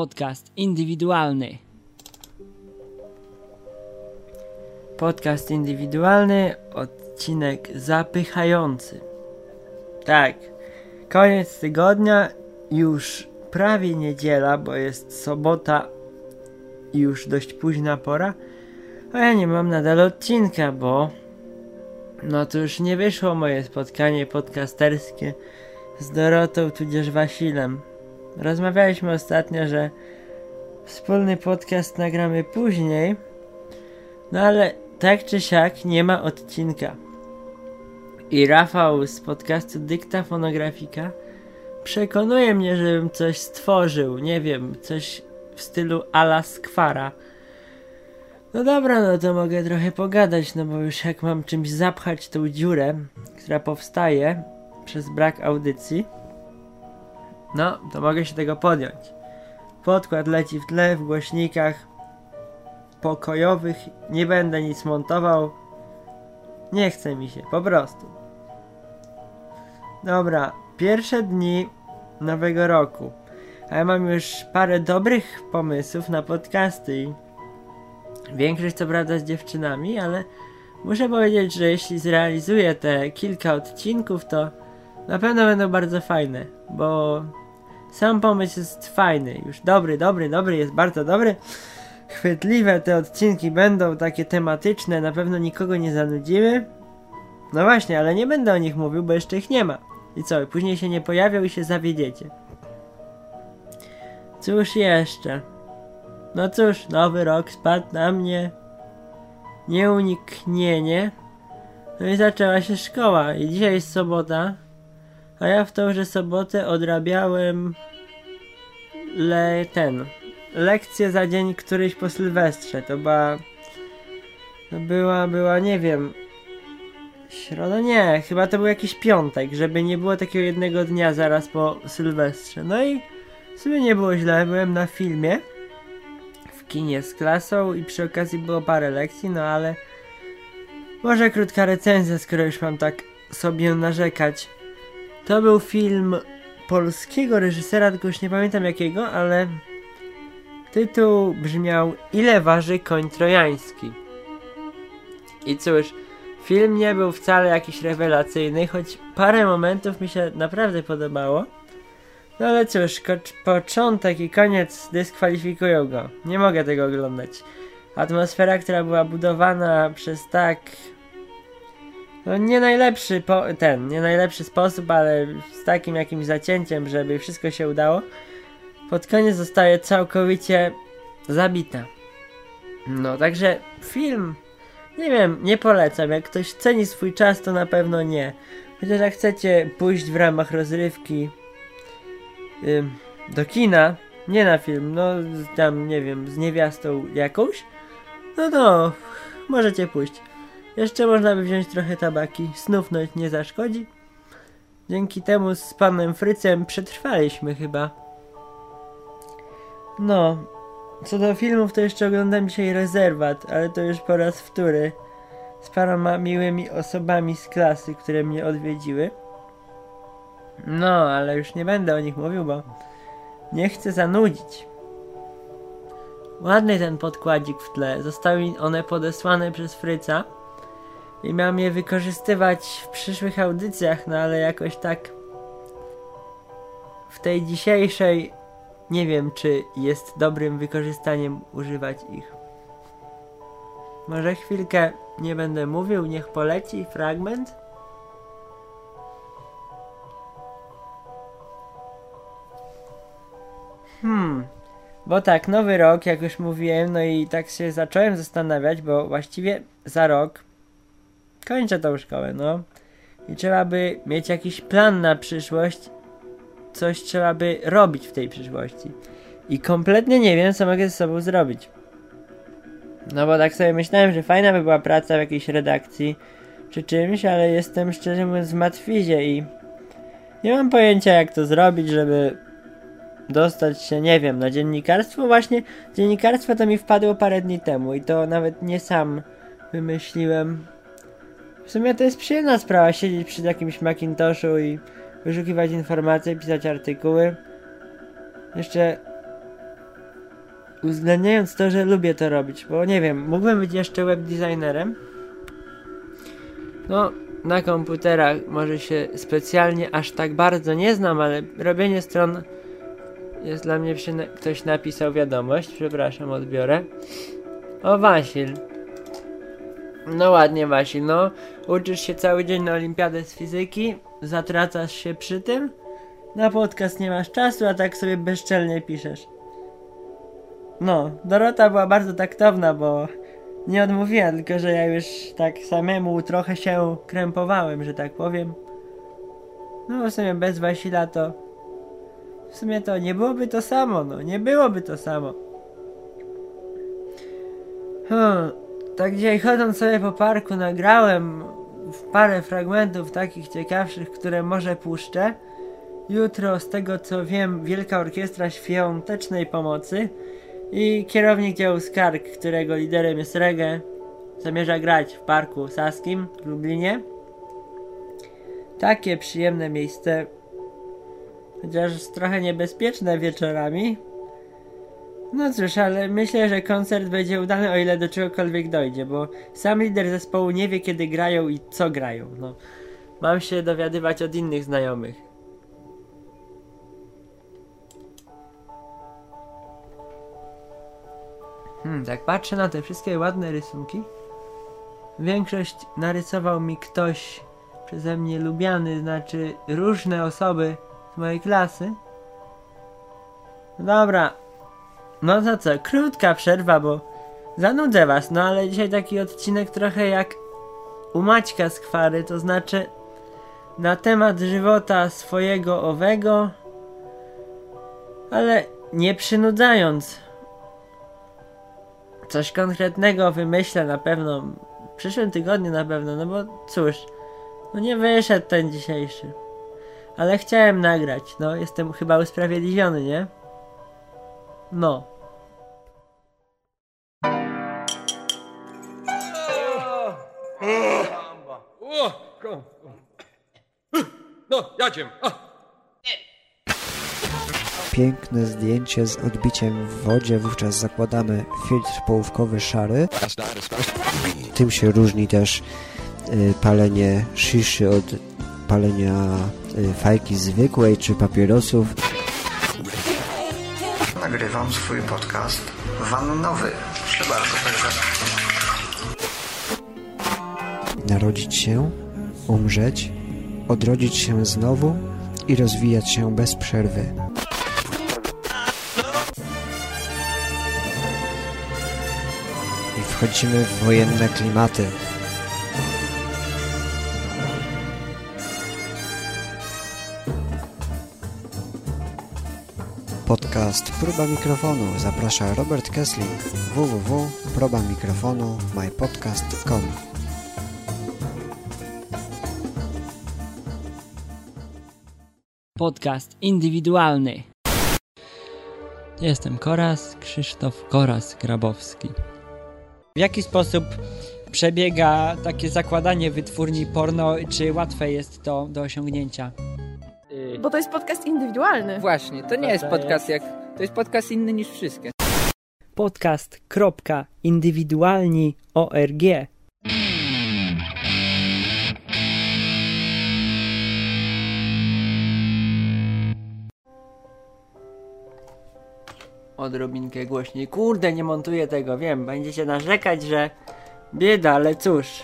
podcast indywidualny. Podcast indywidualny, odcinek zapychający. Tak, koniec tygodnia, już prawie niedziela, bo jest sobota i już dość późna pora. A ja nie mam nadal odcinka, bo no to już nie wyszło moje spotkanie podcasterskie z Dorotą tudzież Wasilem. Rozmawialiśmy ostatnio, że wspólny podcast nagramy później, no ale tak czy siak nie ma odcinka. I Rafał z podcastu Dykta Fonografika przekonuje mnie, żebym coś stworzył, nie wiem, coś w stylu ala skwara. No dobra, no to mogę trochę pogadać, no bo już jak mam czymś zapchać tą dziurę, która powstaje przez brak audycji, no to mogę się tego podjąć. Podkład leci w tle, w głośnikach pokojowych, nie będę nic montował. Nie chce mi się, po prostu. Dobra, pierwsze dni nowego roku. A ja mam już parę dobrych pomysłów na podcasty większość co prawda z dziewczynami, ale muszę powiedzieć, że jeśli zrealizuję te kilka odcinków, to na pewno będą bardzo fajne, bo sam pomysł jest fajny, już dobry, dobry, dobry, jest bardzo dobry. Chwytliwe te odcinki będą takie tematyczne, na pewno nikogo nie zanudziły. No właśnie, ale nie będę o nich mówił, bo jeszcze ich nie ma. I co, później się nie pojawią i się zawiedziecie. Cóż jeszcze? No cóż, nowy rok spadł na mnie. Nieuniknienie. No i zaczęła się szkoła. I dzisiaj jest sobota. A ja w tą, że sobotę odrabiałem le ten lekcję za dzień któryś po Sylwestrze. To była była, była, nie wiem środa? Nie, chyba to był jakiś piątek, żeby nie było takiego jednego dnia zaraz po Sylwestrze. No i w sumie nie było źle, byłem na filmie w kinie z klasą i przy okazji było parę lekcji, no ale może krótka recenzja, skoro już mam tak sobie narzekać. To był film polskiego reżysera, tylko już nie pamiętam jakiego, ale tytuł brzmiał Ile waży koń trojański? I cóż, film nie był wcale jakiś rewelacyjny, choć parę momentów mi się naprawdę podobało. No ale cóż, początek i koniec dyskwalifikują go. Nie mogę tego oglądać. Atmosfera, która była budowana przez tak no nie najlepszy po, ten, nie najlepszy sposób, ale z takim jakimś zacięciem, żeby wszystko się udało, pod koniec zostaje całkowicie zabita. No, także film, nie wiem, nie polecam. Jak ktoś ceni swój czas, to na pewno nie. Chociaż jak chcecie pójść w ramach rozrywki yy, do kina, nie na film, no tam, nie wiem, z niewiastą jakąś, no to możecie pójść. Jeszcze można by wziąć trochę tabaki, snufnąć nie zaszkodzi. Dzięki temu z panem Frycem przetrwaliśmy chyba. No, co do filmów to jeszcze oglądam dzisiaj Rezerwat, ale to już po raz wtóry. Z paroma miłymi osobami z klasy, które mnie odwiedziły. No, ale już nie będę o nich mówił, bo nie chcę zanudzić. Ładny ten podkładzik w tle. Zostały one podesłane przez Fryca i miałem je wykorzystywać w przyszłych audycjach, no ale jakoś tak w tej dzisiejszej nie wiem, czy jest dobrym wykorzystaniem używać ich. Może chwilkę nie będę mówił, niech poleci fragment. Hmm, bo tak, nowy rok, jak już mówiłem, no i tak się zacząłem zastanawiać, bo właściwie za rok kończę tą szkołę, no. I trzeba by mieć jakiś plan na przyszłość, coś trzeba by robić w tej przyszłości. I kompletnie nie wiem, co mogę ze sobą zrobić. No bo tak sobie myślałem, że fajna by była praca w jakiejś redakcji czy czymś, ale jestem szczerze mówiąc w matwizie i nie mam pojęcia jak to zrobić, żeby dostać się, nie wiem, na dziennikarstwo. Właśnie dziennikarstwo to mi wpadło parę dni temu i to nawet nie sam wymyśliłem. W sumie to jest przyjemna sprawa siedzieć przy jakimś Macintoshu i wyszukiwać informacje, pisać artykuły. Jeszcze uwzględniając to, że lubię to robić, bo nie wiem, mógłbym być jeszcze webdesignerem. No, na komputerach może się specjalnie aż tak bardzo nie znam, ale robienie stron jest dla mnie ktoś napisał wiadomość, przepraszam, odbiorę. O Wasil. No ładnie Wasil, no uczysz się cały dzień na olimpiadę z fizyki, zatracasz się przy tym, na podcast nie masz czasu, a tak sobie bezczelnie piszesz. No, Dorota była bardzo taktowna, bo nie odmówiła, tylko że ja już tak samemu trochę się krępowałem, że tak powiem. No w sumie bez Wasila to... W sumie to nie byłoby to samo, no, nie byłoby to samo. Hmm, tak dzisiaj chodząc sobie po parku nagrałem parę fragmentów takich ciekawszych, które może puszczę. Jutro, z tego co wiem, Wielka Orkiestra Świątecznej Pomocy i kierownik działu Skarg, którego liderem jest Reggae, zamierza grać w parku Saskim w Lublinie. Takie przyjemne miejsce, chociaż trochę niebezpieczne wieczorami. No cóż, ale myślę, że koncert będzie udany, o ile do czegokolwiek dojdzie, bo sam lider zespołu nie wie, kiedy grają i co grają. No, mam się dowiadywać od innych znajomych. Hmm, tak patrzę na te wszystkie ładne rysunki. Większość narysował mi ktoś przeze mnie lubiany, znaczy różne osoby z mojej klasy. Dobra, no to co, krótka przerwa, bo zanudzę was, no ale dzisiaj taki odcinek trochę jak u Maćka z Kwary, to znaczy na temat żywota swojego owego, ale nie przynudzając. Coś konkretnego wymyślę na pewno, w przyszłym tygodniu na pewno, no bo cóż, no nie wyszedł ten dzisiejszy. Ale chciałem nagrać, no jestem chyba usprawiedliwiony, nie? No. No, jadziem. Piękne zdjęcie z odbiciem w wodzie, wówczas zakładamy filtr połówkowy szary. Tym się różni też y, palenie sziszy od palenia y, fajki zwykłej czy papierosów. Nagrywam swój podcast wannowy. Proszę bardzo, Narodzić się, umrzeć, odrodzić się znowu i rozwijać się bez przerwy. I wchodzimy w wojenne klimaty. Podcast Próba Mikrofonu zaprasza Robert Kessling www.probamikrofonu.mypodcast.com Podcast indywidualny. Jestem Koras, Krzysztof Koras Grabowski. W jaki sposób przebiega takie zakładanie wytwórni porno? Czy łatwe jest to do osiągnięcia? Bo to jest podcast indywidualny. Właśnie, to nie jest Prawda podcast jak. To jest podcast inny niż wszystkie. podcast.indywidualni.org Odrobinkę głośniej. Kurde, nie montuję tego, wiem. Będziecie narzekać, że bieda, ale cóż.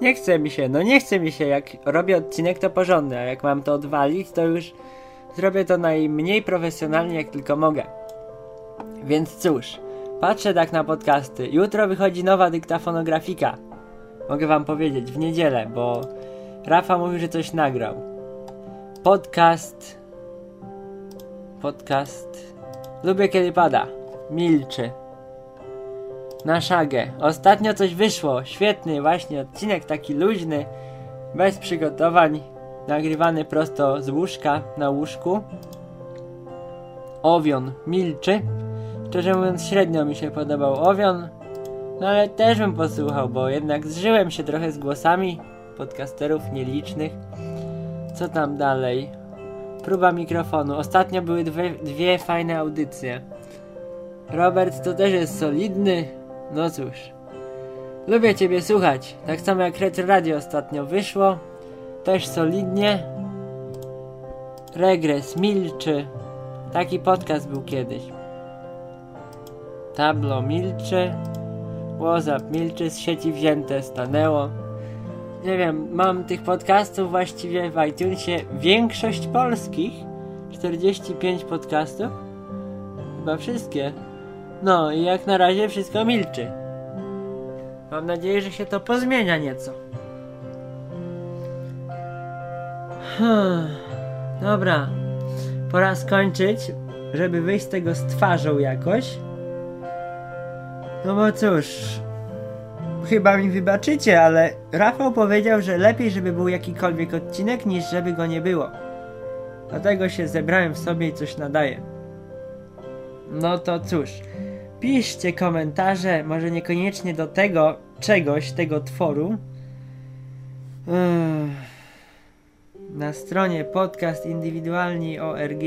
Nie chce mi się, no nie chce mi się. Jak robię odcinek, to porządny, a jak mam to odwalić, to już zrobię to najmniej profesjonalnie, jak tylko mogę. Więc cóż, patrzę tak na podcasty. Jutro wychodzi nowa dyktafonografika. Mogę wam powiedzieć, w niedzielę, bo Rafa mówił, że coś nagrał. Podcast. Podcast. Lubię kiedy pada. Milczy. Na szagę. Ostatnio coś wyszło. Świetny właśnie odcinek, taki luźny. Bez przygotowań. Nagrywany prosto z łóżka na łóżku. Owion milczy. Szczerze mówiąc, średnio mi się podobał Owion. No ale też bym posłuchał, bo jednak zżyłem się trochę z głosami podcasterów nielicznych. Co tam dalej? Próba mikrofonu. Ostatnio były dwie, dwie fajne audycje. Robert to też jest solidny. No cóż. Lubię ciebie słuchać. Tak samo jak Retro Radio ostatnio wyszło. Też solidnie. Regres milczy. Taki podcast był kiedyś. Tablo milczy. WhatsApp milczy, z sieci wzięte stanęło. Nie wiem, mam tych podcastów właściwie w iTunesie większość polskich. 45 podcastów. Chyba wszystkie. No i jak na razie wszystko milczy. Mam nadzieję, że się to pozmienia nieco. Hmm. Dobra. Pora skończyć, żeby wyjść z tego z twarzą jakoś. No bo cóż, chyba mi wybaczycie, ale Rafał powiedział, że lepiej, żeby był jakikolwiek odcinek, niż żeby go nie było. Dlatego się zebrałem w sobie i coś nadaję. No to cóż, piszcie komentarze, może niekoniecznie do tego czegoś, tego tworu. Na stronie podcast indywidualni ORG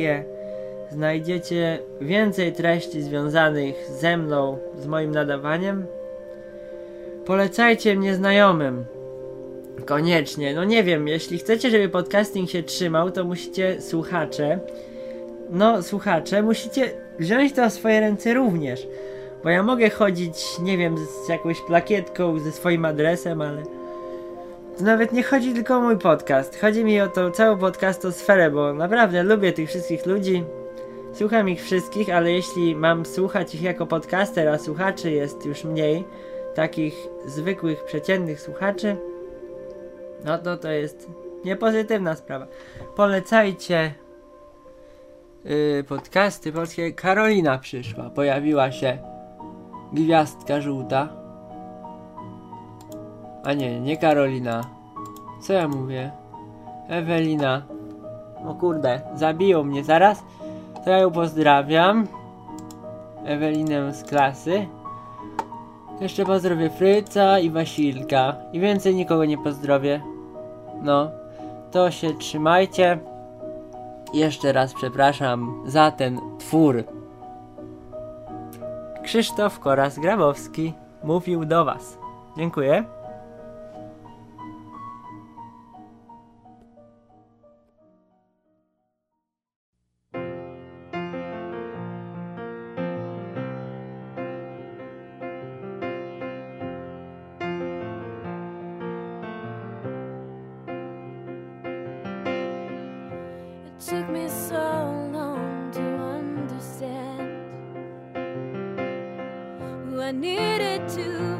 znajdziecie więcej treści związanych ze mną, z moim nadawaniem. Polecajcie mnie znajomym. Koniecznie. No nie wiem, jeśli chcecie, żeby podcasting się trzymał, to musicie słuchacze. No, słuchacze, musicie wziąć to w swoje ręce również. Bo ja mogę chodzić, nie wiem, z jakąś plakietką, ze swoim adresem, ale. To nawet nie chodzi tylko o mój podcast. Chodzi mi o tą całą podcastosferę, bo naprawdę lubię tych wszystkich ludzi. Słucham ich wszystkich, ale jeśli mam słuchać ich jako podcaster, a słuchaczy jest już mniej, takich zwykłych, przeciętnych słuchaczy, no to to jest niepozytywna sprawa. Polecajcie yy, podcasty polskie. Karolina przyszła, pojawiła się gwiazdka żółta. A nie, nie Karolina. Co ja mówię? Ewelina. O kurde, zabiją mnie zaraz. To ja ją pozdrawiam. Ewelinę z klasy. Jeszcze pozdrowię Fryca i Wasilka. I więcej nikogo nie pozdrowię. No, to się trzymajcie. Jeszcze raz przepraszam za ten twór. Krzysztof Koras-Grabowski mówił do Was. Dziękuję. Took me so long to understand. Who I needed to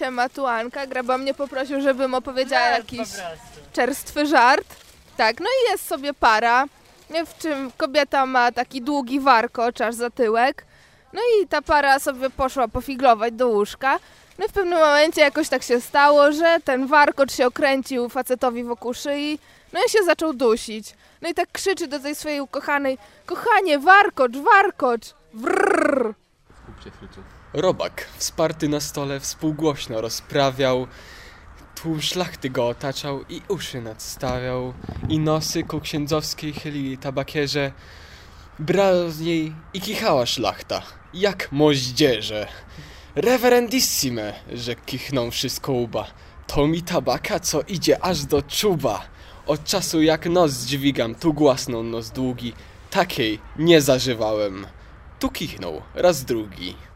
No siema, tu Anka. Graba mnie poprosił, żebym opowiedziała jakiś czerstwy żart. Tak, no i jest sobie para, nie, w czym kobieta ma taki długi warkocz aż za tyłek. No i ta para sobie poszła pofiglować do łóżka. No i w pewnym momencie jakoś tak się stało, że ten warkocz się okręcił facetowi wokół szyi, no i się zaczął dusić. No i tak krzyczy do tej swojej ukochanej, kochanie, warkocz, warkocz, wrrr. Robak, wsparty na stole, współgłośno rozprawiał. Tłum szlachty go otaczał i uszy nadstawiał. I nosy ku księdzowskiej chylili tabakierze. Brała z niej i kichała szlachta, jak moździerze. Reverendissime, że kichnął wszystko łba. To mi tabaka, co idzie aż do czuba. Od czasu jak nos dźwigam, tu głasną nos długi, takiej nie zażywałem. Tu kichnął, raz drugi.